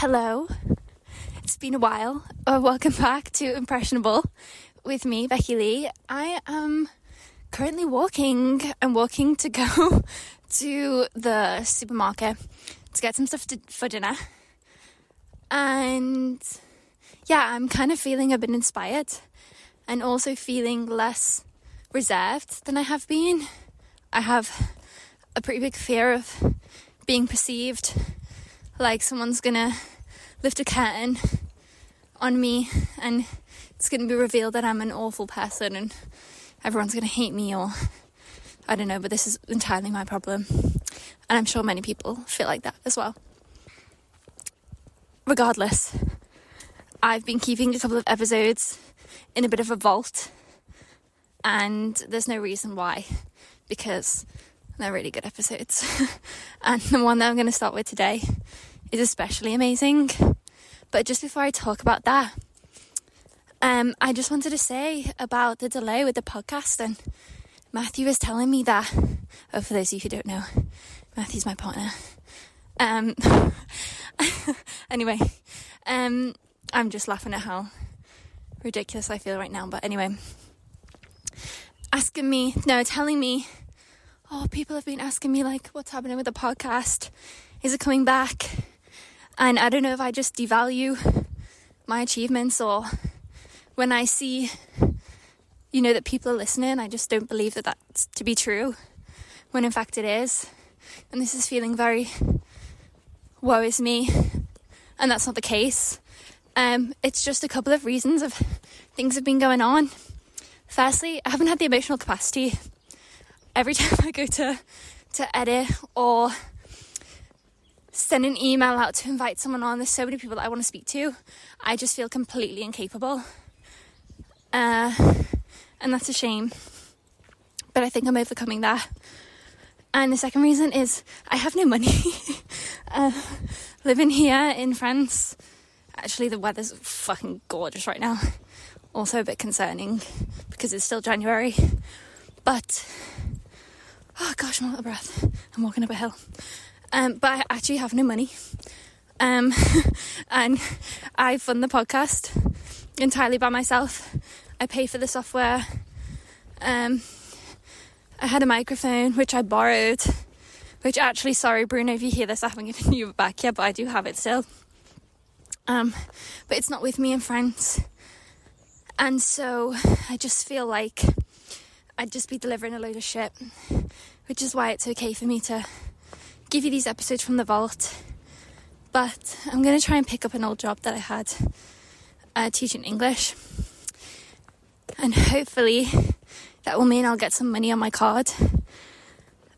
Hello. It's been a while. Uh, welcome back to Impressionable with me, Becky Lee. I am currently walking. I'm walking to go to the supermarket to get some stuff to, for dinner. And yeah, I'm kind of feeling a bit inspired and also feeling less reserved than I have been. I have a pretty big fear of being perceived like someone's gonna lift a curtain on me and it's gonna be revealed that I'm an awful person and everyone's gonna hate me or I don't know, but this is entirely my problem. And I'm sure many people feel like that as well. Regardless, I've been keeping a couple of episodes in a bit of a vault, and there's no reason why because they're really good episodes. and the one that I'm going to start with today is especially amazing. But just before I talk about that, um, I just wanted to say about the delay with the podcast. And Matthew was telling me that, oh, for those of you who don't know, Matthew's my partner. Um, anyway, um, I'm just laughing at how ridiculous I feel right now. But anyway, asking me, no, telling me, oh, people have been asking me, like, what's happening with the podcast? Is it coming back? And I don't know if I just devalue my achievements or when I see, you know, that people are listening, I just don't believe that that's to be true when in fact it is. And this is feeling very woe is me. And that's not the case. Um, it's just a couple of reasons of things have been going on. Firstly, I haven't had the emotional capacity. Every time I go to to edit or send an email out to invite someone on. There's so many people that I want to speak to. I just feel completely incapable. Uh, and that's a shame. But I think I'm overcoming that. And the second reason is I have no money. uh, living here in France, actually, the weather's fucking gorgeous right now. Also, a bit concerning because it's still January. But, oh gosh, I'm out of breath. I'm walking up a hill. Um, but I actually have no money. Um, and I fund the podcast entirely by myself. I pay for the software. Um, I had a microphone which I borrowed, which actually, sorry, Bruno, if you hear this, I haven't given you back yet, but I do have it still. Um, but it's not with me in France. And so I just feel like I'd just be delivering a load of shit, which is why it's okay for me to give you these episodes from the vault. But I'm going to try and pick up an old job that I had uh, teaching English. And hopefully that will mean I'll get some money on my card.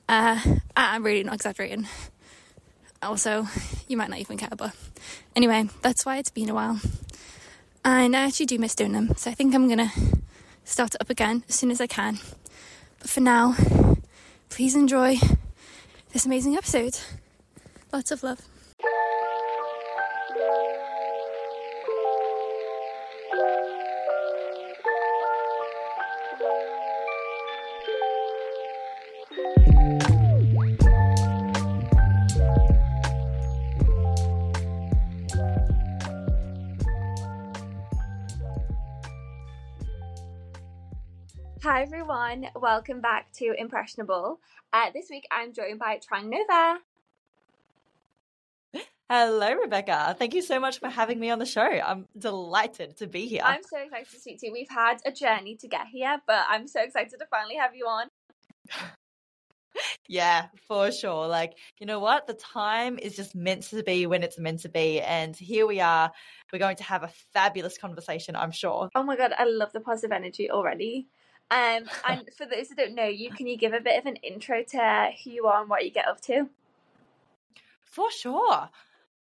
Uh, I'm really not exaggerating. Also, you might not even care, but anyway, that's why it's been a while. And I actually do miss doing them, so I think I'm gonna start it up again as soon as I can. But for now, please enjoy this amazing episode. Lots of love. Everyone, welcome back to Impressionable. Uh, this week I'm joined by Trang Nova. Hello, Rebecca. Thank you so much for having me on the show. I'm delighted to be here. I'm so excited to speak to you. We've had a journey to get here, but I'm so excited to finally have you on. yeah, for sure. Like, you know what? The time is just meant to be when it's meant to be. And here we are. We're going to have a fabulous conversation, I'm sure. Oh my God, I love the positive energy already. Um, and for those who don't know you, can you give a bit of an intro to who you are and what you get up to? For sure.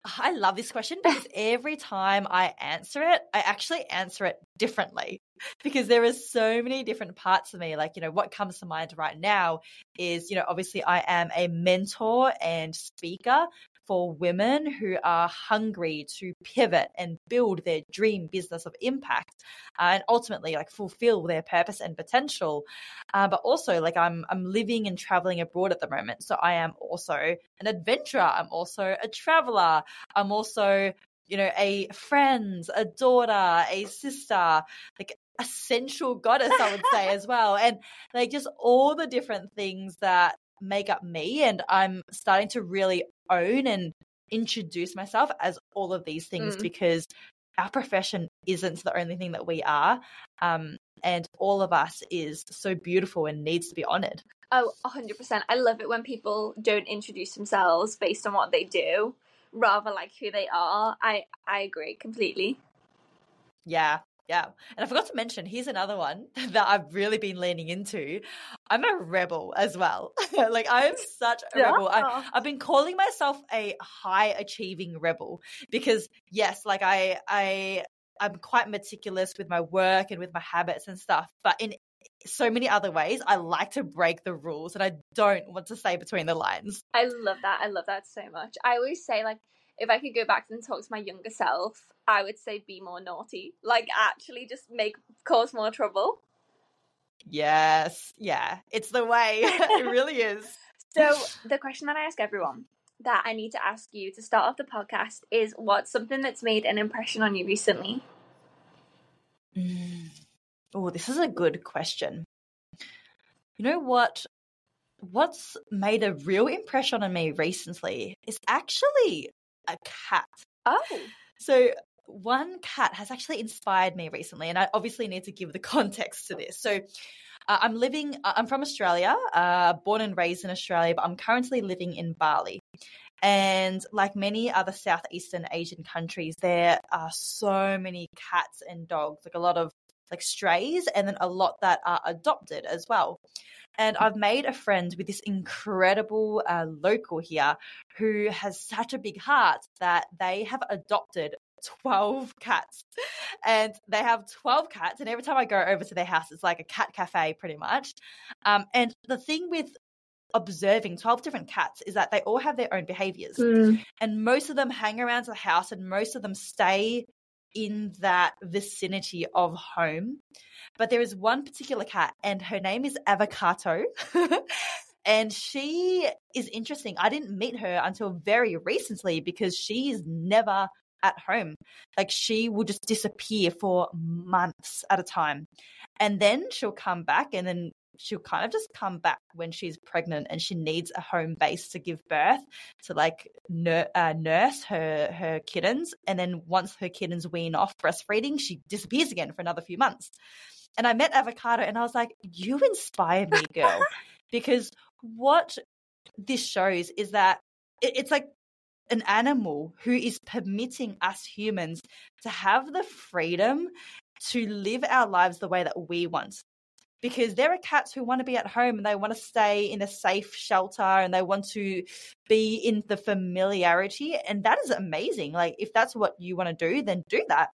I love this question because every time I answer it, I actually answer it differently because there are so many different parts of me. Like, you know, what comes to mind right now is, you know, obviously I am a mentor and speaker for women who are hungry to pivot and build their dream business of impact uh, and ultimately like fulfill their purpose and potential. Uh, but also like I'm I'm living and traveling abroad at the moment, so I am also an adventurer. I'm also a traveler. I'm also you know a friend, a daughter, a sister, like essential goddess, I would say as well. And like just all the different things that make up me. And I'm starting to really own and introduce myself as all of these things mm. because our profession isn't the only thing that we are. Um, and all of us is so beautiful and needs to be honored. Oh, 100%. I love it when people don't introduce themselves based on what they do, rather like who they are. I I agree completely. Yeah, yeah. And I forgot to mention, here's another one that I've really been leaning into. I'm a rebel as well. like I'm such a yeah. rebel. I, I've been calling myself a high achieving rebel because yes, like I I I'm quite meticulous with my work and with my habits and stuff. But in so many other ways, I like to break the rules and I don't want to stay between the lines. I love that. I love that so much. I always say like if I could go back and talk to my younger self, I would say be more naughty. Like actually just make cause more trouble. Yes. Yeah. It's the way. it really is. So the question that I ask everyone that I need to ask you to start off the podcast is what's something that's made an impression on you recently? Mm. Oh, this is a good question. You know what? What's made a real impression on me recently is actually a cat. Oh. So one cat has actually inspired me recently, and I obviously need to give the context to this. So uh, I'm living, uh, I'm from Australia, uh, born and raised in Australia, but I'm currently living in Bali. And like many other Southeastern Asian countries, there are so many cats and dogs, like a lot of like strays, and then a lot that are adopted as well. And I've made a friend with this incredible uh, local here who has such a big heart that they have adopted 12 cats. And they have 12 cats and every time i go over to their house it's like a cat cafe pretty much. Um, and the thing with observing 12 different cats is that they all have their own behaviors. Mm. and most of them hang around the house and most of them stay in that vicinity of home but there is one particular cat, and her name is Avocado. and she is interesting. I didn't meet her until very recently because she is never at home. Like she will just disappear for months at a time. And then she'll come back and then she'll kind of just come back when she's pregnant and she needs a home base to give birth to like nur- uh, nurse her her kittens and then once her kittens wean off breastfeeding she disappears again for another few months and I met Avocado and I was like, you inspire me, girl. because what this shows is that it's like an animal who is permitting us humans to have the freedom to live our lives the way that we want. Because there are cats who want to be at home and they want to stay in a safe shelter and they want to be in the familiarity. And that is amazing. Like, if that's what you want to do, then do that.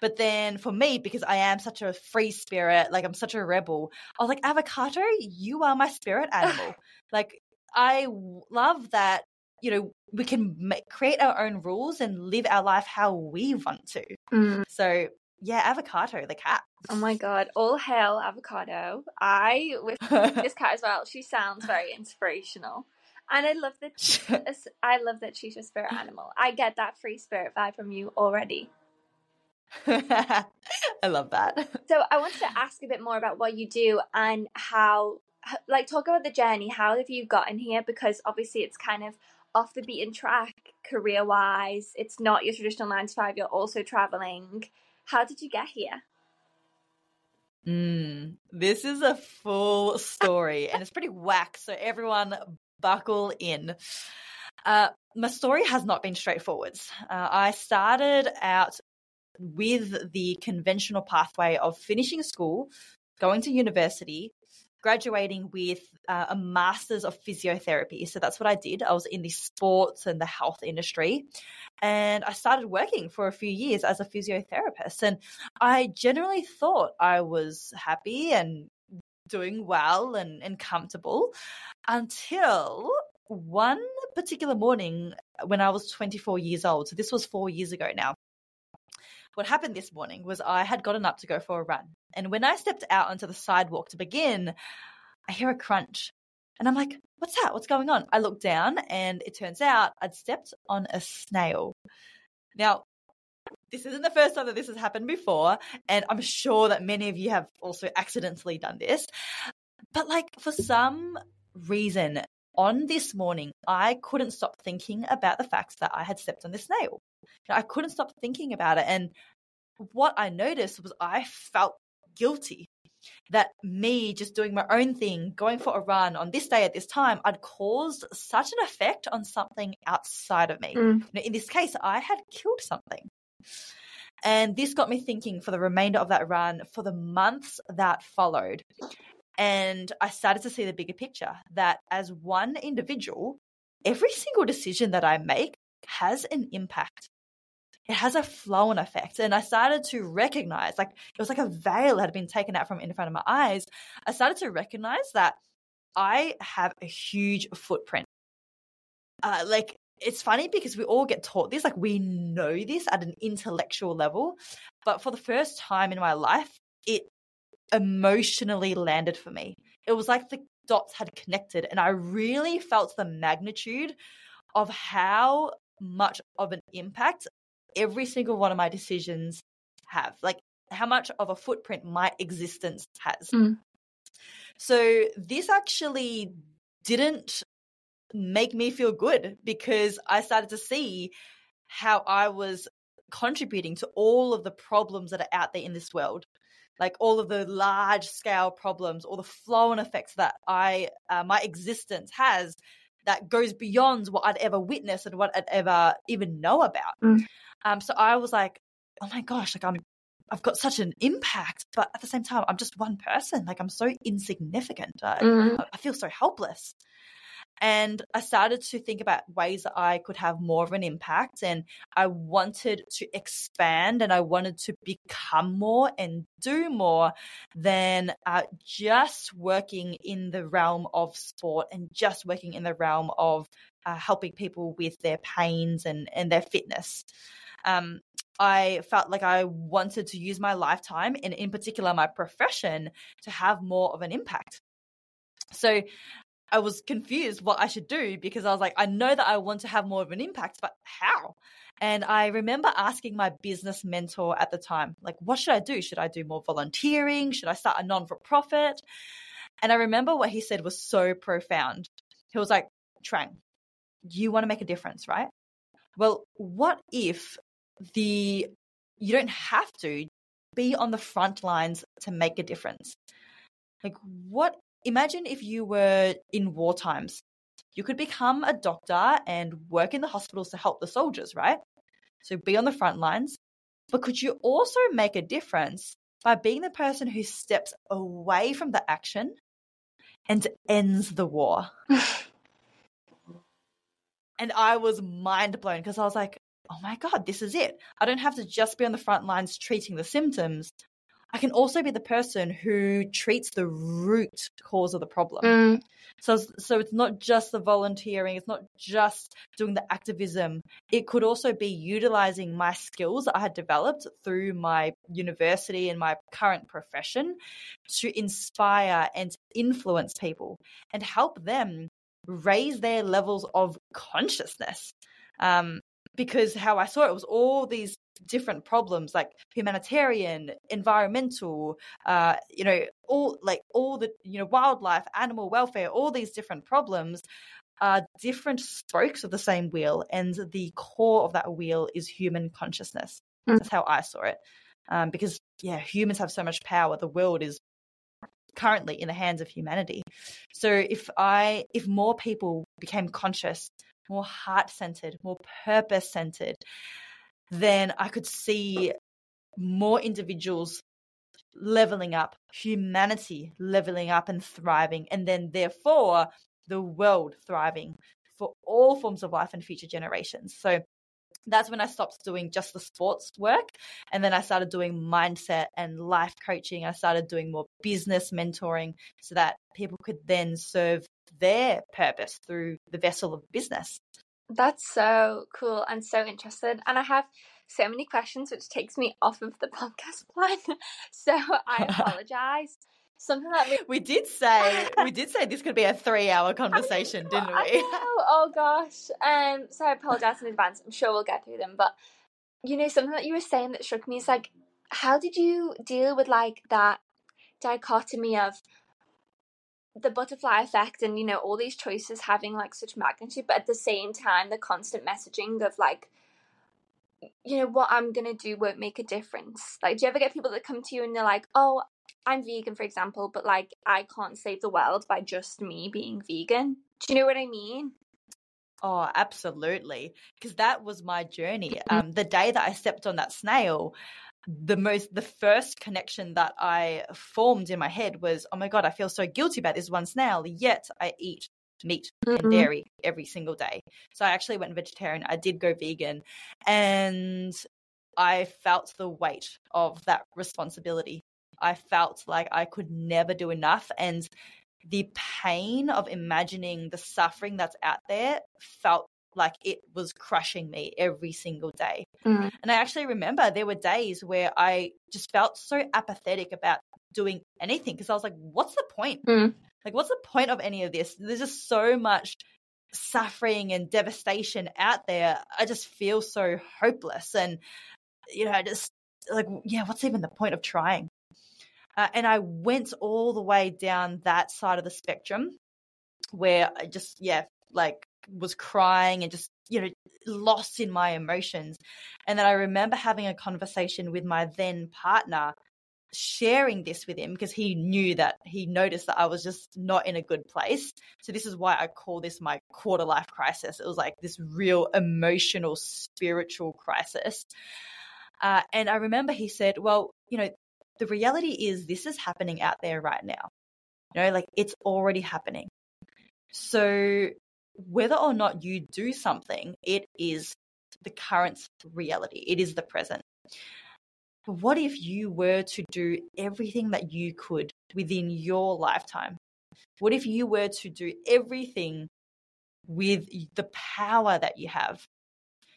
But then for me, because I am such a free spirit, like I'm such a rebel, I was like, Avocado, you are my spirit animal. like, I love that, you know, we can make, create our own rules and live our life how we want to. Mm. So, yeah, Avocado, the cat. Oh my god, all hail Avocado. I, with this cat as well, she sounds very inspirational. And I love that. I love that she's a spirit animal. I get that free spirit vibe from you already. I love that. So I wanted to ask a bit more about what you do and how, like, talk about the journey. How have you gotten here? Because obviously it's kind of off the beaten track career wise. It's not your traditional nine to five. You're also traveling. How did you get here? Mm, this is a full story and it's pretty whack. So everyone buckle in. Uh, my story has not been straightforward. Uh, I started out with the conventional pathway of finishing school, going to university, graduating with uh, a master's of physiotherapy. So that's what I did. I was in the sports and the health industry. And I started working for a few years as a physiotherapist. And I generally thought I was happy and doing well and, and comfortable until one particular morning when I was 24 years old, so this was four years ago now, what happened this morning was I had gotten up to go for a run. And when I stepped out onto the sidewalk to begin, I hear a crunch. And I'm like, what's that? What's going on? I look down and it turns out I'd stepped on a snail. Now, this isn't the first time that this has happened before. And I'm sure that many of you have also accidentally done this. But like for some reason, on this morning, I couldn't stop thinking about the fact that I had stepped on this snail. I couldn't stop thinking about it. And what I noticed was I felt guilty that me just doing my own thing, going for a run on this day at this time, I'd caused such an effect on something outside of me. Mm. You know, in this case, I had killed something. And this got me thinking for the remainder of that run, for the months that followed. And I started to see the bigger picture that as one individual, every single decision that I make has an impact. It has a flow and effect. And I started to recognize, like, it was like a veil had been taken out from in front of my eyes. I started to recognize that I have a huge footprint. Uh, like, it's funny because we all get taught this, like, we know this at an intellectual level. But for the first time in my life, it emotionally landed for me. It was like the dots had connected, and I really felt the magnitude of how much of an impact every single one of my decisions have. Like how much of a footprint my existence has. Mm. So this actually didn't make me feel good because I started to see how I was contributing to all of the problems that are out there in this world like all of the large scale problems or the flow and effects that I uh, my existence has that goes beyond what I'd ever witnessed and what I'd ever even know about. Mm. Um, so I was like, oh my gosh, like I'm I've got such an impact, but at the same time, I'm just one person. Like I'm so insignificant. I, mm. I feel so helpless. And I started to think about ways that I could have more of an impact. And I wanted to expand and I wanted to become more and do more than uh, just working in the realm of sport and just working in the realm of uh, helping people with their pains and, and their fitness. Um, I felt like I wanted to use my lifetime and in particular my profession to have more of an impact. So I was confused what I should do because I was like, I know that I want to have more of an impact, but how? And I remember asking my business mentor at the time, like, what should I do? Should I do more volunteering? Should I start a non for profit? And I remember what he said was so profound. He was like, Trang, you want to make a difference, right? Well, what if the you don't have to be on the front lines to make a difference? Like, what imagine if you were in war times. You could become a doctor and work in the hospitals to help the soldiers, right? So be on the front lines. But could you also make a difference by being the person who steps away from the action and ends the war? and I was mind blown because I was like, oh my God, this is it. I don't have to just be on the front lines treating the symptoms. I can also be the person who treats the root cause of the problem. Mm. So, so it's not just the volunteering. It's not just doing the activism. It could also be utilizing my skills that I had developed through my university and my current profession to inspire and influence people and help them raise their levels of consciousness. Um, because how I saw it was all these different problems like humanitarian environmental uh you know all like all the you know wildlife animal welfare all these different problems are different spokes of the same wheel and the core of that wheel is human consciousness. Mm. that's how i saw it. Um, because yeah humans have so much power the world is currently in the hands of humanity. So if i if more people became conscious more heart centered more purpose centered then I could see more individuals leveling up, humanity leveling up and thriving, and then therefore the world thriving for all forms of life and future generations. So that's when I stopped doing just the sports work. And then I started doing mindset and life coaching. I started doing more business mentoring so that people could then serve their purpose through the vessel of business. That's so cool and so interesting. And I have so many questions, which takes me off of the podcast plan. so I apologize. Something that we, we did say we did say this could be a three hour conversation, know, didn't we? Oh gosh. Um so I apologize in advance. I'm sure we'll get through them. But you know, something that you were saying that struck me is like, how did you deal with like that dichotomy of the butterfly effect and you know all these choices having like such magnitude but at the same time the constant messaging of like you know what i'm gonna do won't make a difference like do you ever get people that come to you and they're like oh i'm vegan for example but like i can't save the world by just me being vegan do you know what i mean Oh, absolutely. Because that was my journey. Um, the day that I stepped on that snail, the most the first connection that I formed in my head was, oh my god, I feel so guilty about this one snail, yet I eat meat mm-hmm. and dairy every single day. So I actually went vegetarian. I did go vegan, and I felt the weight of that responsibility. I felt like I could never do enough, and the pain of imagining the suffering that's out there felt like it was crushing me every single day. Mm. And I actually remember there were days where I just felt so apathetic about doing anything because I was like, what's the point? Mm. Like, what's the point of any of this? There's just so much suffering and devastation out there. I just feel so hopeless. And, you know, I just like, yeah, what's even the point of trying? Uh, and I went all the way down that side of the spectrum where I just, yeah, like was crying and just you know lost in my emotions and then i remember having a conversation with my then partner sharing this with him because he knew that he noticed that i was just not in a good place. So this is why i call this my quarter life crisis. It was like this real emotional spiritual crisis. Uh, and i remember he said well you know the reality is this is happening out there right now. You know like it's already happening. So whether or not you do something, it is the current reality, it is the present. What if you were to do everything that you could within your lifetime? What if you were to do everything with the power that you have?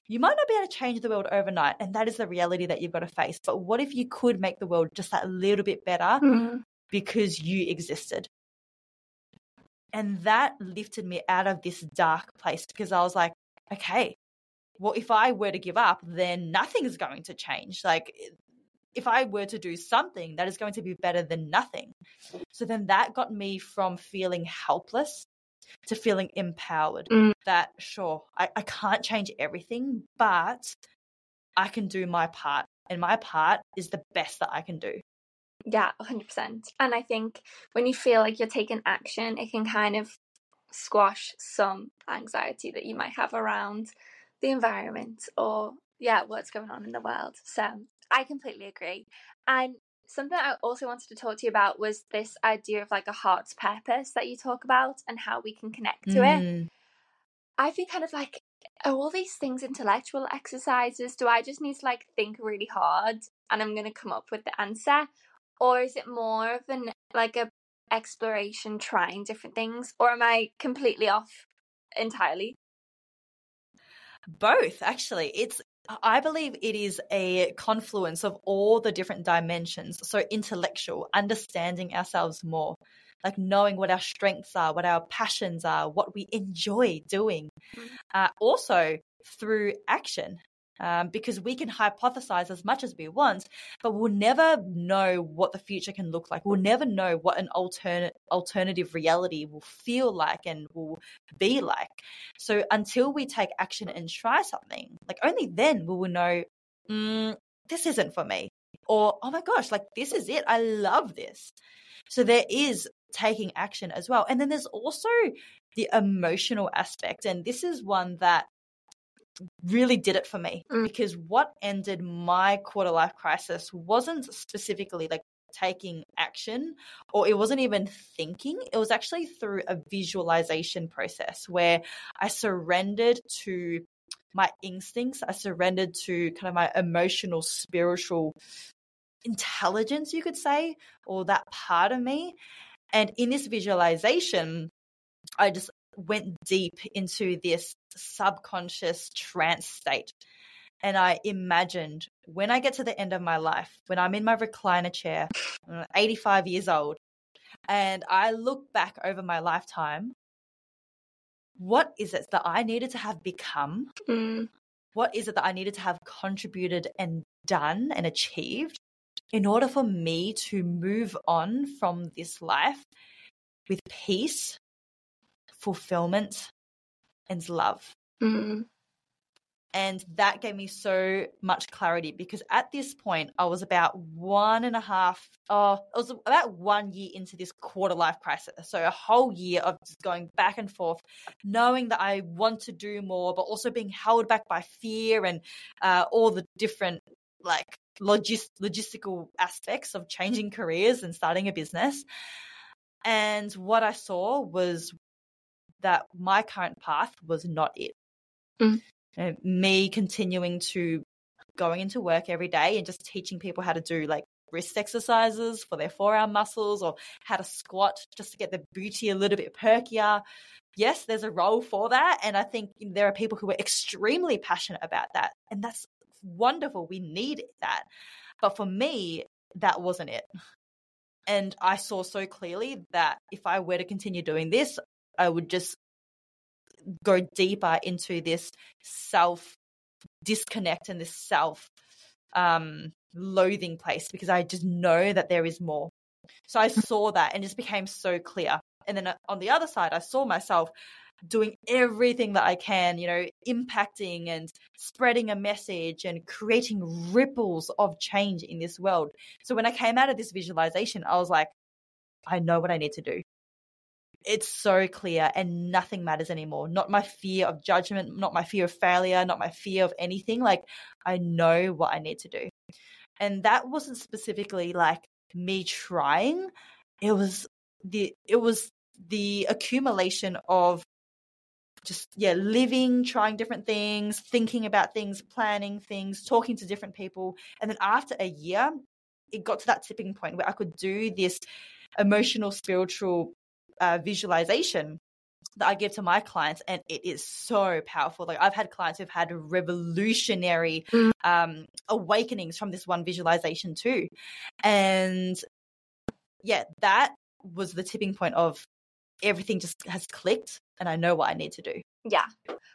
You might not be able to change the world overnight, and that is the reality that you've got to face. But what if you could make the world just that little bit better mm-hmm. because you existed? And that lifted me out of this dark place because I was like, okay, well, if I were to give up, then nothing is going to change. Like, if I were to do something, that is going to be better than nothing. So then that got me from feeling helpless to feeling empowered. Mm. That, sure, I, I can't change everything, but I can do my part. And my part is the best that I can do. Yeah, 100%. And I think when you feel like you're taking action, it can kind of squash some anxiety that you might have around the environment or, yeah, what's going on in the world. So I completely agree. And something I also wanted to talk to you about was this idea of like a heart's purpose that you talk about and how we can connect to mm. it. I've been kind of like, are all these things intellectual exercises? Do I just need to like think really hard and I'm going to come up with the answer? Or is it more of an like a exploration trying different things or am i completely off entirely both actually it's I believe it is a confluence of all the different dimensions. So, intellectual, understanding ourselves more, like knowing what our strengths are, what our passions are, what we enjoy doing. Mm-hmm. Uh, also, through action, um, because we can hypothesize as much as we want, but we'll never know what the future can look like. We'll never know what an alternate alternative reality will feel like and will be like. So until we take action and try something, like only then will we know mm, this isn't for me, or oh my gosh, like this is it. I love this. So there is taking action as well, and then there's also the emotional aspect, and this is one that really did it for me mm. because what ended my quarter life crisis wasn't specifically like taking action or it wasn't even thinking it was actually through a visualization process where i surrendered to my instincts. I surrendered to kind of my emotional, spiritual intelligence, you could say, or that part of me. And in this visualization, I just went deep into this subconscious trance state. And I imagined when I get to the end of my life, when I'm in my recliner chair, I'm 85 years old, and I look back over my lifetime, what is it that I needed to have become? Mm. What is it that I needed to have contributed and done and achieved in order for me to move on from this life with peace, fulfillment, and love? Mm. And that gave me so much clarity because at this point, I was about one and a half, oh, it was about one year into this quarter life crisis. So a whole year of just going back and forth, knowing that I want to do more, but also being held back by fear and uh, all the different like logis- logistical aspects of changing careers and starting a business. And what I saw was that my current path was not it. Mm. And me continuing to going into work every day and just teaching people how to do like wrist exercises for their forearm muscles or how to squat just to get the booty a little bit perkier. Yes, there's a role for that. And I think there are people who are extremely passionate about that. And that's wonderful. We need that. But for me, that wasn't it. And I saw so clearly that if I were to continue doing this, I would just go deeper into this self disconnect and this self um, loathing place because I just know that there is more. So I saw that and it just became so clear. And then uh, on the other side, I saw myself doing everything that I can, you know, impacting and spreading a message and creating ripples of change in this world. So when I came out of this visualization, I was like, I know what I need to do it's so clear and nothing matters anymore. Not my fear of judgment, not my fear of failure, not my fear of anything. Like I know what I need to do. And that wasn't specifically like me trying. It was the it was the accumulation of just yeah living trying different things thinking about things planning things talking to different people and then after a year it got to that tipping point where i could do this emotional spiritual uh, visualization that I give to my clients, and it is so powerful. Like I've had clients who've had revolutionary mm. um, awakenings from this one visualization too, and yeah, that was the tipping point of everything just has clicked, and I know what I need to do. Yeah.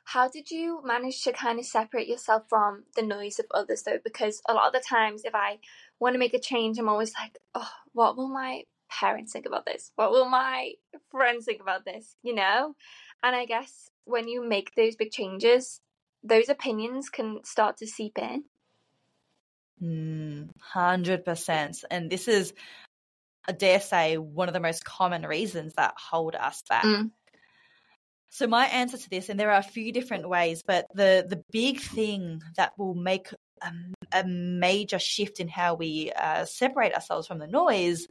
How did you manage to kind of separate yourself from the noise of others though? Because a lot of the times, if I want to make a change, I'm always like, oh, what will my parents think about this? What will my friends think about this? You know? And I guess when you make those big changes, those opinions can start to seep in. Mm, 100%. And this is, I dare say, one of the most common reasons that hold us back. Mm. So my answer to this, and there are a few different ways, but the the big thing that will make a, a major shift in how we uh, separate ourselves from the noise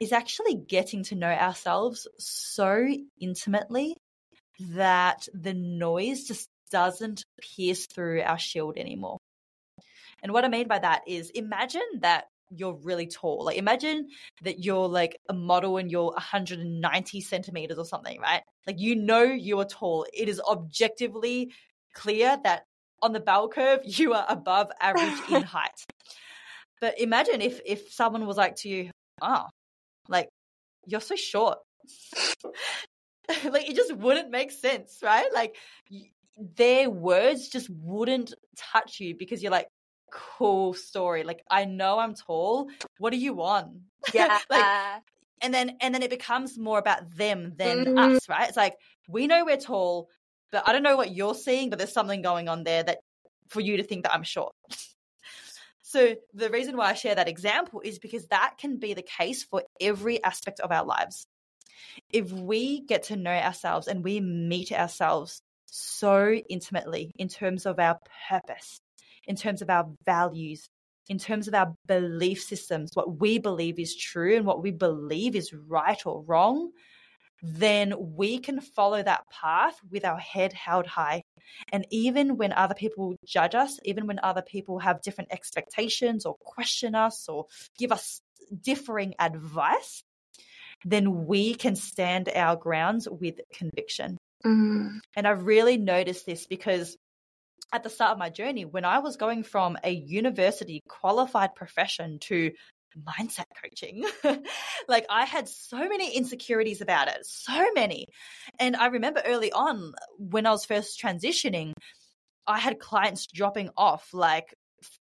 is actually getting to know ourselves so intimately that the noise just doesn't pierce through our shield anymore. And what I mean by that is imagine that you're really tall. Like imagine that you're like a model and you're 190 centimeters or something, right? Like you know you are tall. It is objectively clear that on the bell curve you are above average in height. But imagine if if someone was like to you, "Oh, like, you're so short. like, it just wouldn't make sense, right? Like, their words just wouldn't touch you because you're like, cool story. Like, I know I'm tall. What do you want? Yeah. like, and then and then it becomes more about them than mm. us, right? It's like we know we're tall, but I don't know what you're seeing, but there's something going on there that for you to think that I'm short. So the reason why I share that example is because that can be the case for every aspect of our lives. If we get to know ourselves and we meet ourselves so intimately in terms of our purpose, in terms of our values, in terms of our belief systems, what we believe is true and what we believe is right or wrong, then we can follow that path with our head held high And even when other people judge us, even when other people have different expectations or question us or give us differing advice, then we can stand our grounds with conviction. Mm. And I've really noticed this because at the start of my journey, when I was going from a university qualified profession to mindset coaching, like I had so many insecurities about it, so many. And I remember early on when I was first transitioning, I had clients dropping off like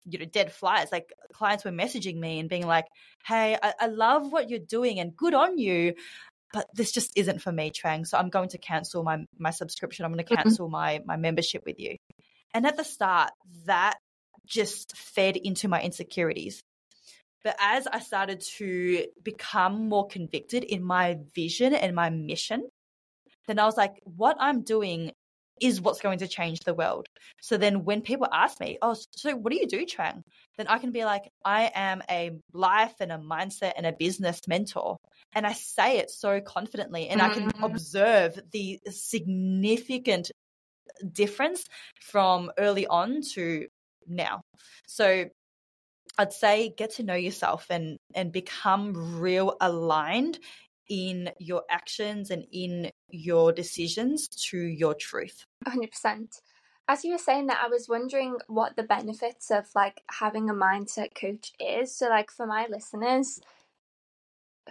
you know dead flies. Like clients were messaging me and being like hey I, I love what you're doing and good on you but this just isn't for me trang so i'm going to cancel my my subscription. I'm going to Mm-hmm. cancel my my membership with you. And at the start that just fed into my insecurities but as i started to become more convicted in my vision and my mission then i was like what i'm doing is what's going to change the world. So then when people ask me, oh, so what do you do, Trang? Then I can be like, I am a life and a mindset and a business mentor. And I say it so confidently and I can Mhm. observe the significant difference from early on to now. So I'd say get to know yourself and and become real aligned in your actions and in your decisions to your truth. 100%. As you were saying that, I was wondering what the benefits of like having a mindset coach is. So, like for my listeners,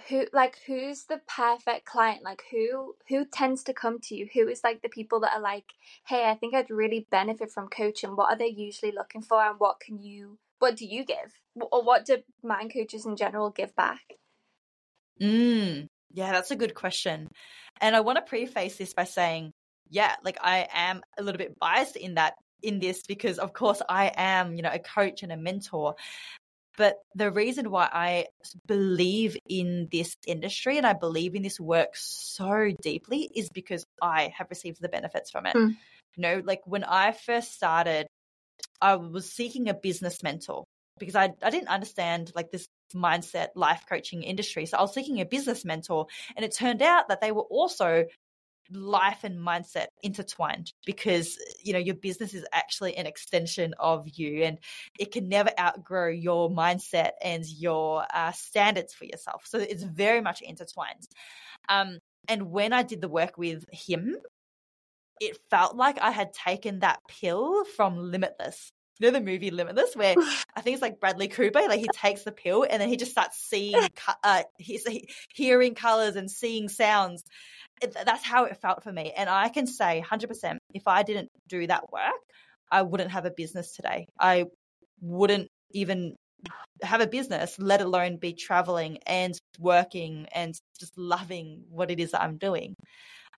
who like who's the perfect client? Like who who tends to come to you? Who is like the people that are like, hey, I think I'd really benefit from coaching. What are they usually looking for, and what can you? What do you give, or what do mind coaches in general give back? Mm, yeah, that's a good question. And I want to preface this by saying, yeah, like I am a little bit biased in that in this because of course I am, you know, a coach and a mentor. But the reason why I believe in this industry and I believe in this work so deeply is because I have received the benefits from it. Mm. You know, like when I first started, I was seeking a business mentor because I I didn't understand like this mindset life coaching industry. So I was seeking a business mentor and it turned out that they were also life and mindset intertwined because you know your business is actually an extension of you and it can never outgrow your mindset and your uh, standards for yourself. So it's very much intertwined. Um, and when i did the work with him it felt like i had taken that pill from limitless you know the movie Limitless, where I think it's like Bradley Cooper, like he takes the pill and then he just starts seeing, uh, he's hearing colors and seeing sounds. That's how it felt for me, and I can say 100%. If I didn't do that work, I wouldn't have a business today. I wouldn't even have a business, let alone be traveling and working and just loving what it is that I'm doing.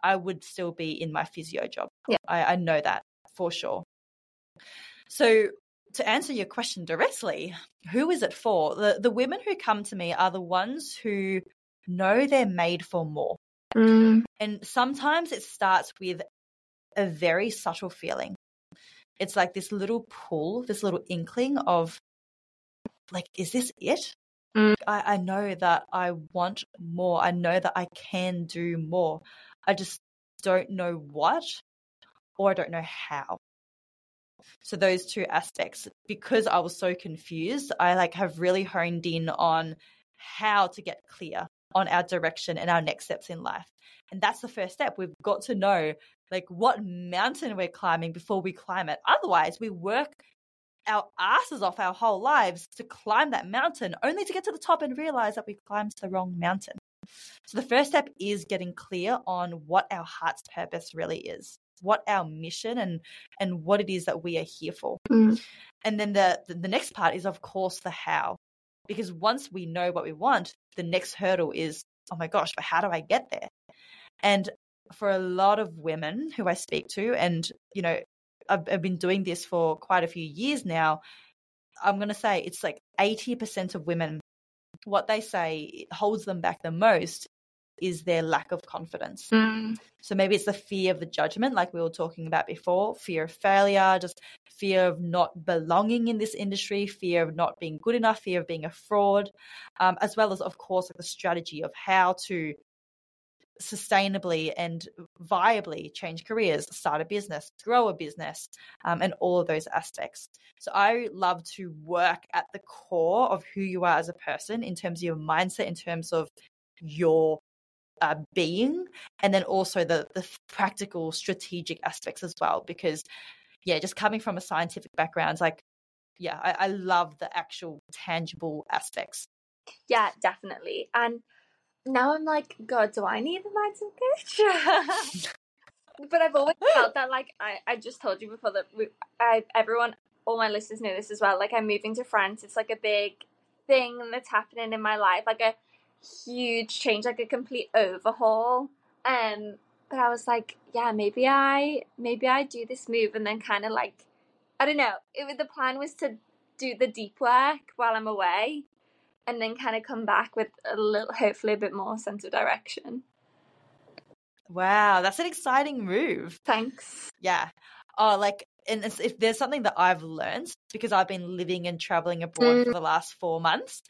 I would still be in my physio job. Yeah. I, I know that for sure. So to answer your question directly, who is it for? The the women who come to me are the ones who know they're made for more. Mm. And sometimes it starts with a very subtle feeling. It's like this little pull, this little inkling of like, is this it? Mm. I, I know that I want more. I know that I can do more. I just don't know what or I don't know how. So those two aspects, because I was so confused, I like have really honed in on how to get clear on our direction and our next steps in life. And that's the first step. We've got to know like what mountain we're climbing before we climb it. Otherwise, we work our asses off our whole lives to climb that mountain only to get to the top and realize that we climbed the wrong mountain. So the first step is getting clear on what our heart's purpose really is, what our mission and and what it is that we are here for. Mm. And then the, the the next part is of course the how. Because once we know what we want, the next hurdle is, oh my gosh, but how do I get there? And for a lot of women who I speak to, and you know, I've, I've been doing this for quite a few years now. I'm going to say it's like 80% of women, what they say holds them back the most is their lack of confidence. Mm. So maybe it's the fear of the judgment, like we were talking about before, fear of failure, just fear of not belonging in this industry, fear of not being good enough, fear of being a fraud, um, as well as, of course, like the strategy of how to sustainably and viably change careers, start a business, grow a business, um, and all of those aspects. So I love to work at the core of who you are as a person in terms of your mindset, in terms of your uh, being, and then also the the practical, strategic aspects as well. Because yeah, just coming from a scientific background, like yeah, I, I love the actual tangible aspects. Yeah, definitely. And now I'm like, God, do I need a mindset coach? but I've always felt that, like, I, I just told you before that we, I, everyone, all my listeners know this as well. Like, I'm moving to France. It's like a big thing that's happening in my life, like a huge change, like a complete overhaul. Um, but I was like, yeah, maybe I, maybe I do this move and then kind of like, I don't know. It, the plan was to do the deep work while I'm away and then kind of come back with a little, hopefully, a bit more sense of direction. Wow, that's an exciting move. Thanks. Yeah. Oh, like, and if there's something that I've learned because I've been living and traveling abroad mm. for the last four months,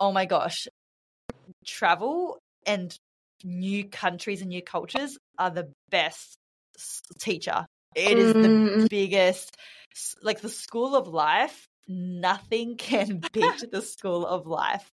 oh my gosh, travel and new countries and new cultures are the best teacher. It is mm. the biggest, like the school of life nothing can beat the school of life.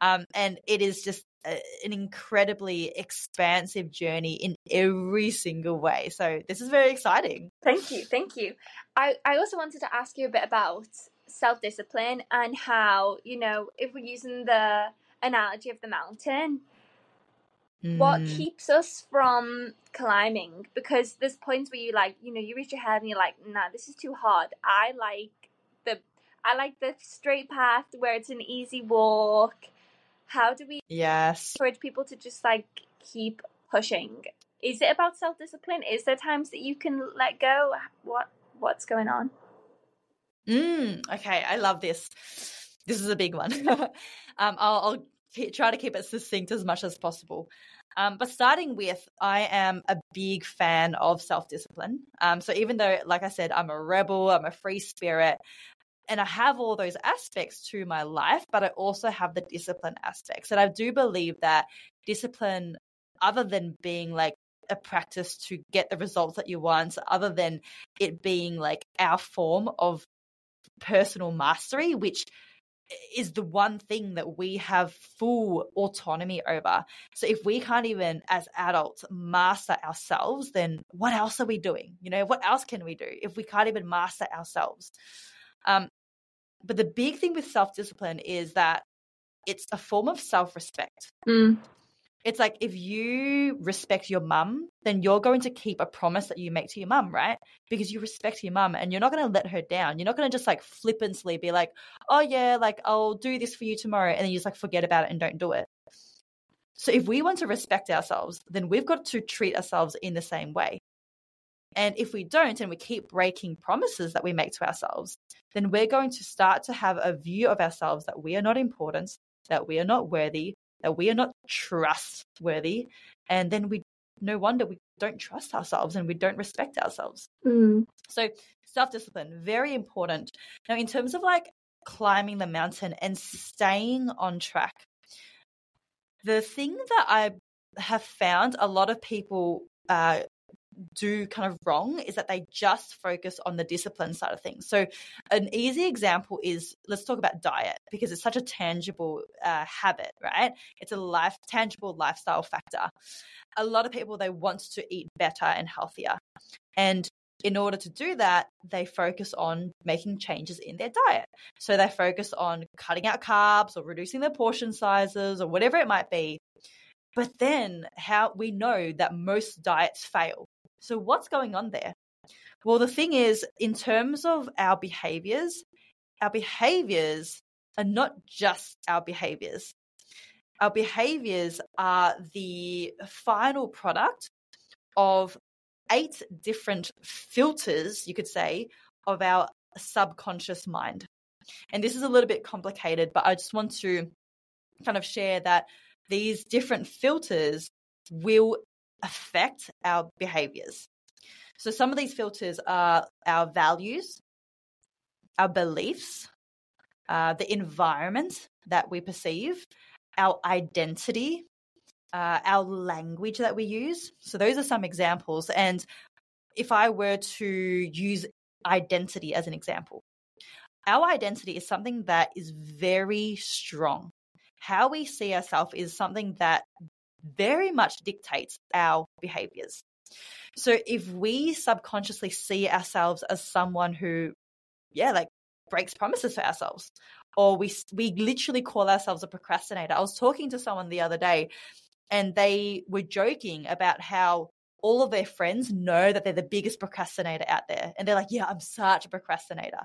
Um, and it is just a, an incredibly expansive journey in every single way. So this is very exciting. Thank you. Thank you. I, I also wanted to ask you a bit about self discipline and how, you know, if we're using the analogy of the mountain, Mm. what keeps us from climbing because there's points where you like you know you reach your head and you're like nah this is too hard i like the I like the straight path where it's an easy walk. How do we yes encourage people to just like keep pushing? Is it about self discipline? Is there times that you can let go? What what's going on? Mm, okay, I love this. This is a big one. um, I'll, I'll try to keep it succinct as much as possible. Um, but starting with, I am a big fan of self discipline. Um, so even though, like I said, I'm a rebel, I'm a free spirit, and I have all those aspects to my life, but I also have the discipline aspects. And I do believe that discipline, other than being like a practice to get the results that you want, other than it being like our form of personal mastery, which is the one thing that we have full autonomy over. So if we can't even as adults master ourselves, then what else are we doing? You know, what else can we do if we can't even master ourselves? Um, but the big thing with self discipline is that it's a form of self respect. Mm. It's like if you respect your mum, then you're going to keep a promise that you make to your mum, right? Because you respect your mum and you're not going to let her down. You're not going to just like flippantly be like, oh, yeah, like I'll do this for you tomorrow. And then you just like forget about it and don't do it. So if we want to respect ourselves, then we've got to treat ourselves in the same way. And if we don't and we keep breaking promises that we make to ourselves, then we're going to start to have a view of ourselves that we are not important, that we are not worthy, that we are not trustworthy. And then we, no wonder we don't trust ourselves and we don't respect ourselves. Mm. So, self discipline, very important. Now, in terms of like climbing the mountain and staying on track, the thing that I have found a lot of people uh, do kind of wrong is that they just focus on the discipline side of things. So, an easy example is let's talk about diet because it's such a tangible uh, habit, right? It's a life tangible lifestyle factor. A lot of people they want to eat better and healthier, and in order to do that, they focus on making changes in their diet. So they focus on cutting out carbs or reducing their portion sizes or whatever it might be. But then how we know that most diets fail so, what's going on there? Well, the thing is, in terms of our behaviors, our behaviors are not just our behaviors. Our behaviors are the final product of eight different filters, you could say, of our subconscious mind. And this is a little bit complicated, but I just want to kind of share that these different filters will affect our behaviors. So some of these filters are our values, our beliefs, uh, the environment that we perceive, our identity, uh, our language that we use. So those are some examples. And if I were to use identity as an example, our identity is something that is very strong. How we see ourselves is something that very much dictates our behaviors. So if we subconsciously see ourselves as someone who, yeah, like breaks promises for ourselves, or we we literally call ourselves a procrastinator. I was talking to someone the other day, and they were joking about how all of their friends know that they're the biggest procrastinator out there, and they're like, "Yeah, I'm such a procrastinator."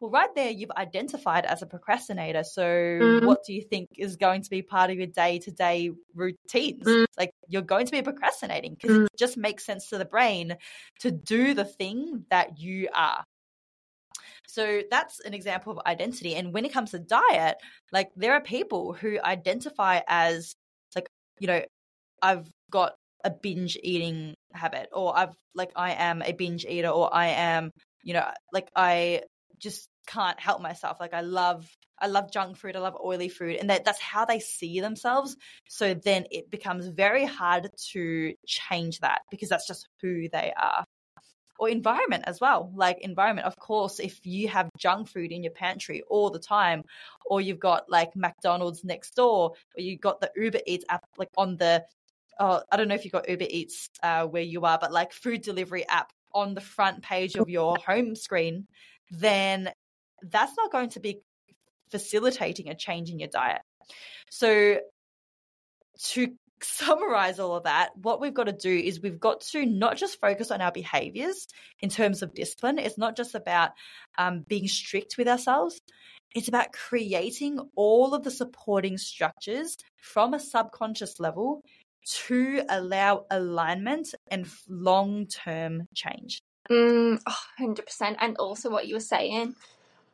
Well, right there, you've identified as a procrastinator. So, mm-hmm. what do you think is going to be part of your day to day routines? Mm-hmm. Like, you're going to be procrastinating because mm-hmm. it just makes sense to the brain to do the thing that you are. So, that's an example of identity. And when it comes to diet, like, there are people who identify as, like, you know, I've got a binge eating habit, or I've, like, I am a binge eater, or I am, you know, like, I just can't help myself. Like I love I love junk food, I love oily food, and that, that's how they see themselves. So then it becomes very hard to change that because that's just who they are. Or environment as well. Like environment, of course, if you have junk food in your pantry all the time, or you've got like McDonald's next door, or you've got the Uber Eats app like on the oh, I don't know if you've got Uber Eats uh, where you are, but like food delivery app on the front page of your home screen, then that's not going to be facilitating a change in your diet. So, to summarize all of that, what we've got to do is we've got to not just focus on our behaviors in terms of discipline. It's not just about um, being strict with ourselves. It's about creating all of the supporting structures from a subconscious level to allow alignment and long term change. Mm, oh, 100%. And also, what you were saying,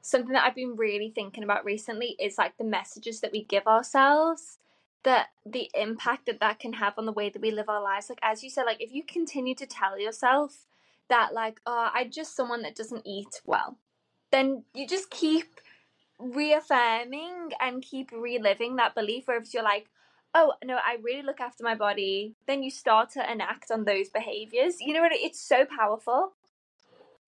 something that I've been really thinking about recently is like the messages that we give ourselves, that the impact that that can have on the way that we live our lives. Like, as you said, like, if you continue to tell yourself that, like, oh, I'm just someone that doesn't eat well, then you just keep reaffirming and keep reliving that belief. Where if you're like, oh no i really look after my body then you start to enact on those behaviors you know what it's so powerful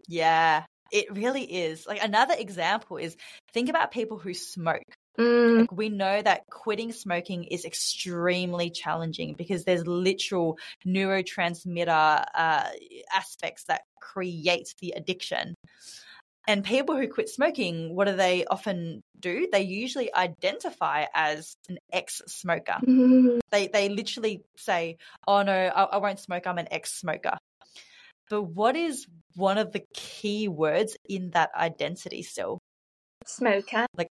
yeah, it really is. Like another example is think about people who smoke. Mm. Like we know that quitting smoking is extremely challenging because there's literal neurotransmitter uh, aspects that create the addiction. And people who quit smoking, what do they often do? They usually identify as an ex-smoker. Mm. They they literally say, "Oh no, I, I won't smoke. I'm an ex-smoker." But what is one of the key words in that identity still? Smoker. Like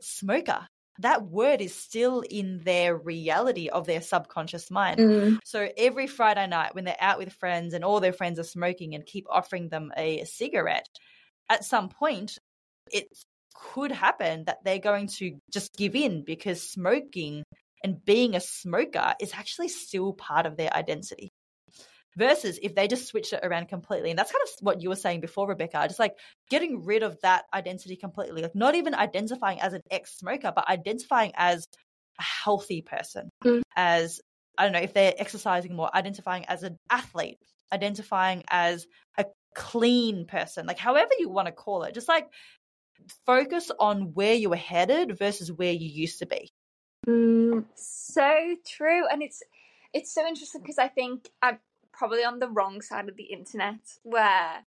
smoker. That word is still in their reality of their subconscious mind. Mm. So every Friday night when they're out with friends and all their friends are smoking and keep offering them a, a cigarette, at some point it could happen that they're going to just give in because smoking and being a smoker is actually still part of their identity versus if they just switched it around completely. And that's kind of what you were saying before, Rebecca, just like getting rid of that identity completely, like not even identifying as an ex smoker, but identifying as a healthy person, mm. as I don't know, if they're exercising more, identifying as an athlete, identifying as a clean person, like however you want to call it, just like focus on where you were headed versus where you used to be. Mm, so true. And it's, it's so interesting because I think I, probably on the wrong side of the internet where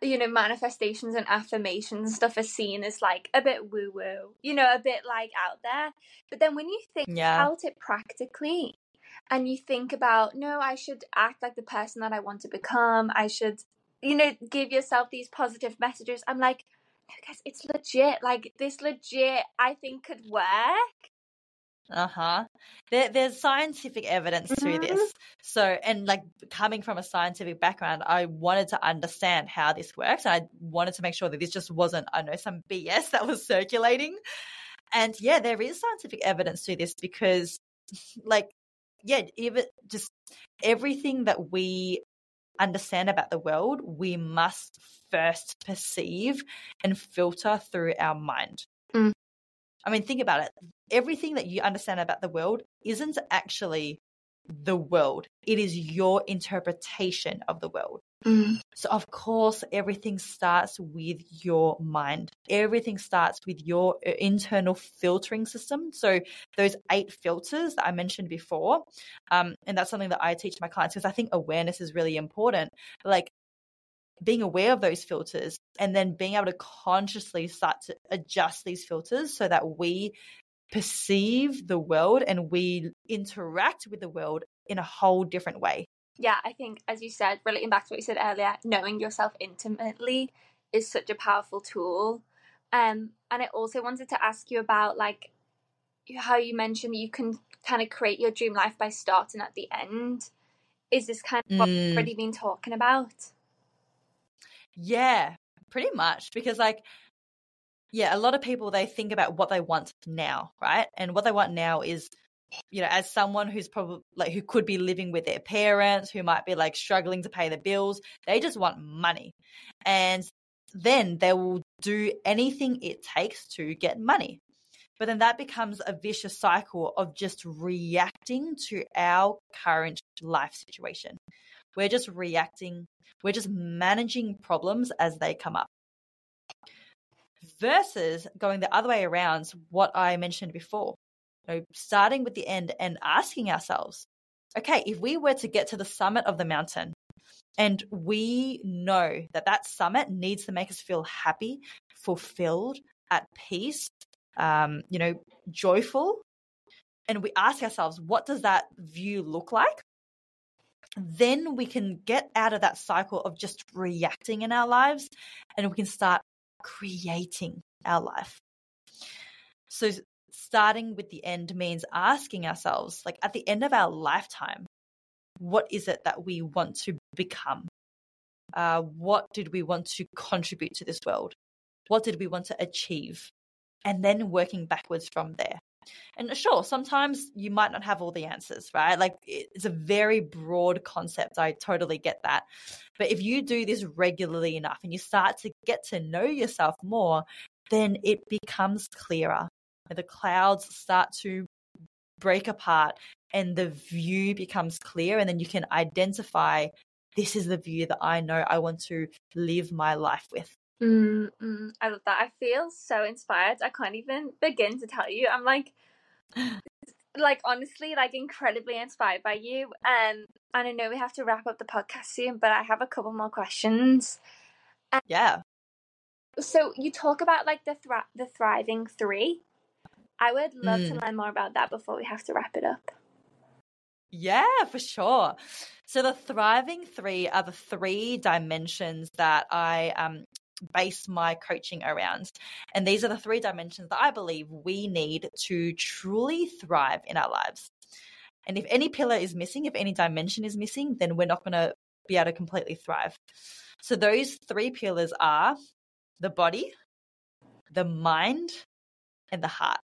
you know manifestations and affirmations and stuff are seen as like a bit woo woo you know a bit like out there. But then when you think yeah. about it practically and you think about no i should act like the person that i want to become. I should you know give yourself these positive messages i'm like no guys it's legit. Like this legit i think could work uh huh. There, there's scientific evidence to Mhm. this. So, and like coming from a scientific background, I wanted to understand how this works. I wanted to make sure that this just wasn't, I know, some BS that was circulating. And yeah, there is scientific evidence to this because, like, yeah, even just everything that we understand about the world, we must first perceive and filter through our mind. I mean, think about it. Everything that you understand about the world isn't actually the world, it is your interpretation of the world. Mm. So, of course, everything starts with your mind. Everything starts with your uh, internal filtering system. So, those eight filters that I mentioned before, um, and that's something that I teach my clients because I think awareness is really important. Like, being aware of those filters and then being able to consciously start to adjust these filters so that we perceive the world and we interact with the world in a whole different way. Yeah, I think, as you said, relating back to what you said earlier, knowing yourself intimately is such a powerful tool. Um, and I also wanted to ask you about like how you mentioned you can kind of create your dream life by starting at the end. Is this kind of what we've Mm. already been talking about? Yeah, pretty much. Because, like, yeah, a lot of people they think about what they want now, right? And what they want now is, you know, as someone who's probably like who could be living with their parents, who might be like struggling to pay the bills, they just want money. And then they will do anything it takes to get money. But then that becomes a vicious cycle of just reacting to our current life situation. We're just reacting, we're just managing problems as they come up. Versus going the other way around, what I mentioned before, you know, starting with the end and asking ourselves, okay, if we were to get to the summit of the mountain and we know that that summit needs to make us feel happy, fulfilled, at peace, um, you know, joyful, and we ask ourselves, what does that view look like? Then we can get out of that cycle of just reacting in our lives and we can start creating our life. So, starting with the end means asking ourselves, like at the end of our lifetime, what is it that we want to become? Uh, what did we want to contribute to this world? What did we want to achieve? And then working backwards from there. And uh, sure, sometimes you might not have all the answers, right? Like it's a very broad concept. I totally get that. But if you do this regularly enough and you start to get to know yourself more, then it becomes clearer. The clouds start to break apart and the view becomes clear. And then you can identify this is the view that I know I want to live my life with. Mm, mm, I love that. I feel so inspired. I can't even begin to tell you. I'm like, like honestly, like incredibly inspired by you. Um, and I know we have to wrap up the podcast soon, but I have a couple more questions. Yeah. So you talk about like the thri- the thriving three. I would love to Mm. learn more about that before we have to wrap it up. Yeah, for sure. So the thriving three are the three dimensions that I um, base my coaching around. And these are the three dimensions that I believe we need to truly thrive in our lives. And if any pillar is missing, if any dimension is missing, then we're not going to be able to completely thrive. So those three pillars are the body, the mind, and the heart.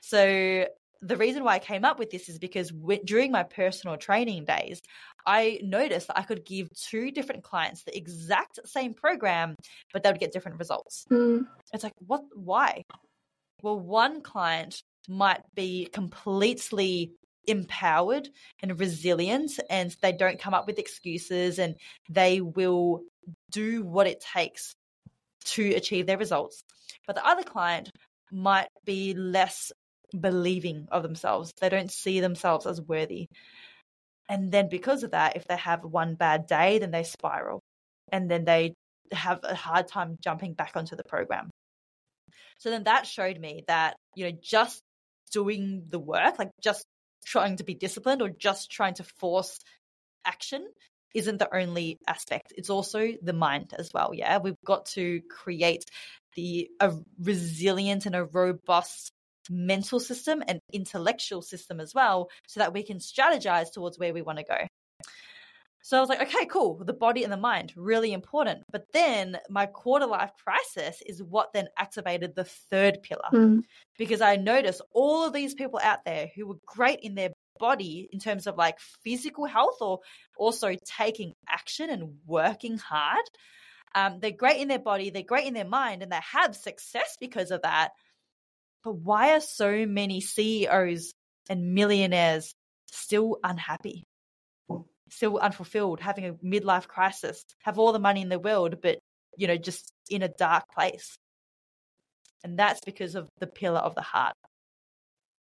So the reason why I came up with this is because w- during my personal training days, I noticed that I could give two different clients the exact same program, but they would get different results. Mm. It's like, what? Why? Well, one client might be completely empowered and resilient, and they don't come up with excuses, and they will do what it takes to achieve their results. But the other client might be less believing of themselves. They don't see themselves as worthy. And then because of that, if they have one bad day, then they spiral and then they have a hard time jumping back onto the program. So then that showed me that, you know, just doing the work, like just trying to be disciplined or just trying to force action isn't the only aspect. It's also the mind as well. Yeah. We've got to create the a resilient and a robust mental system and intellectual system as well so that we can strategize towards where we want to go. So I was like, okay, cool. The body and the mind, really important. But then my quarter life crisis is what then activated the third pillar Mm. because I noticed all of these people out there who were great in their body in terms of like physical health or also taking action and working hard. Um, they're great in their body, they're great in their mind, and they have success because of that. But why are so many CEOs and millionaires still unhappy? Still unfulfilled, having a midlife crisis, have all the money in the world, but you know, just in a dark place. And that's because of the pillar of the heart.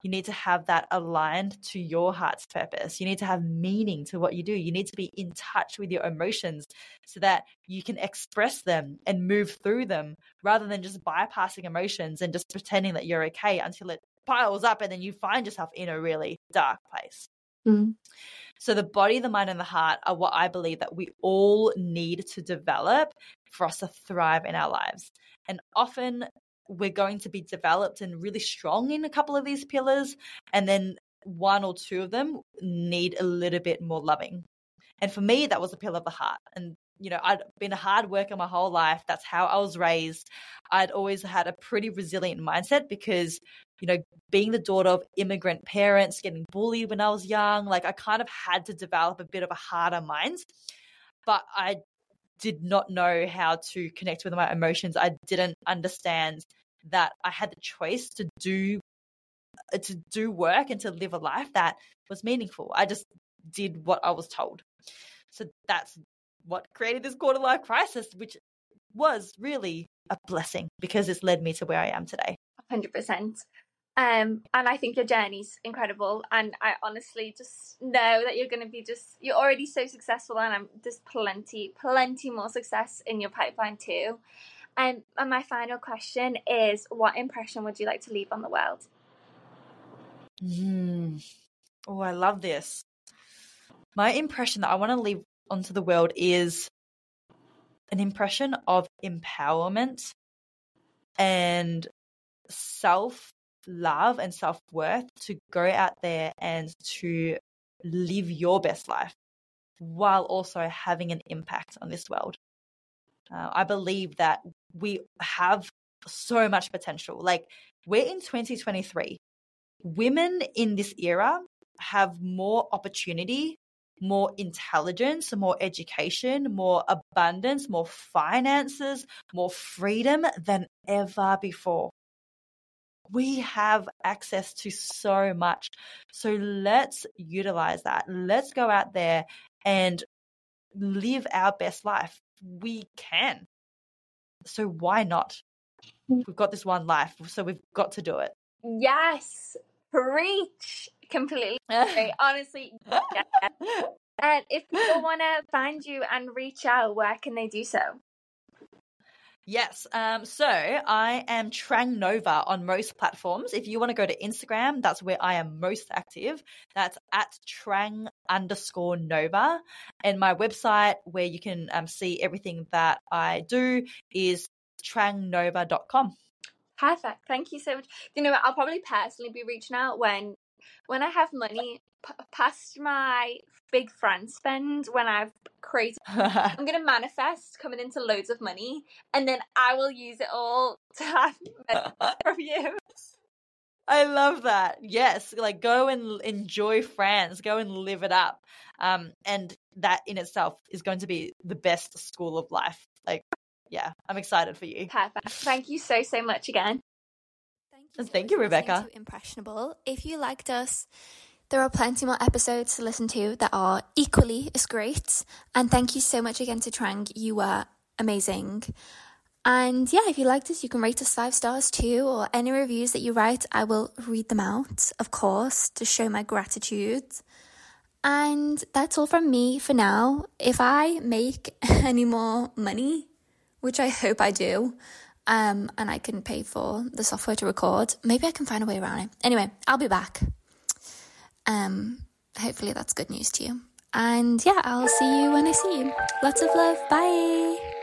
You need to have that aligned to your heart's purpose. You need to have meaning to what you do. You need to be in touch with your emotions so that you can express them and move through them rather than just bypassing emotions and just pretending that you're okay until it piles up and then you find yourself in a really dark place. Mm. So the body, the mind, and the heart are what I believe that we all need to develop for us to thrive in our lives. And often we're going to be developed and really strong in a couple of these pillars, and then one or two of them need a little bit more loving. And for me, that was the pillar of the heart. And you know, I'd been a hard worker my whole life. That's how I was raised. I'd always had a pretty resilient mindset because, you know, being the daughter of immigrant parents, getting bullied when I was young, like I kind of had to develop a bit of a harder mind. But I did not know how to connect with my emotions. I didn't understand that I had the choice to do uh, to do work and to live a life that was meaningful. I just did what I was told. So that's what created this quarter life crisis, which was really a blessing because it's led me to where I am today. 100%. Um, and I think your journey's incredible. And I honestly just know that you're going to be just, you're already so successful, and I'm there's plenty, plenty more success in your pipeline too. Um, and my final question is what impression would you like to leave on the world? Mm. Oh, I love this. My impression that I want to leave onto the world is an impression of empowerment and self love and self worth to go out there and to live your best life while also having an impact on this world. Uh, I believe that we have so much potential. Like, we're in 2023. Women in this era have more opportunity, more intelligence, more education, more abundance, more finances, more freedom than ever before. We have access to so much. So let's utilize that. Let's go out there and live our best life. We can. So why not? Mm. We've got this one life, so we've got to do it. Yes, preach. Completely. Honestly, yeah. And if people want to find you and reach out, where can they do so? Yes. Um, so I am Trang Nova on most platforms. If you want to go to Instagram, that's where I am most active. That's at Trang underscore Nova. And my website where you can um, see everything that I do is trangnova.com. Perfect. Thank you so much. You know? I'll probably personally be reaching out when when I have money p- past my big friend spend when I've created. I'm gonna manifest coming into loads of money, and then I will use it all to have money from you. I love that. Yes, like go and enjoy France, go and live it up. Um, and that in itself is going to be the best school of life. Like, yeah, I'm excited for you. Perfect. Thank you so so much again. Thank Thank so you, much for listening Rebecca. Impressionable. If you liked us, there are plenty more episodes to listen to that are equally as great. And thank you so much again to Trang. You were amazing. And yeah, if you liked us, you can rate us five stars too, or any reviews that you write, I will read them out, of course, to show my gratitude. And that's all from me for now. If I make any more money, which I hope I do, um, and I can pay for the software to record, maybe I can find a way around it. Anyway, I'll be back. Um, hopefully that's good news to you. And yeah, I'll see you when I see you. Lots of love. Bye.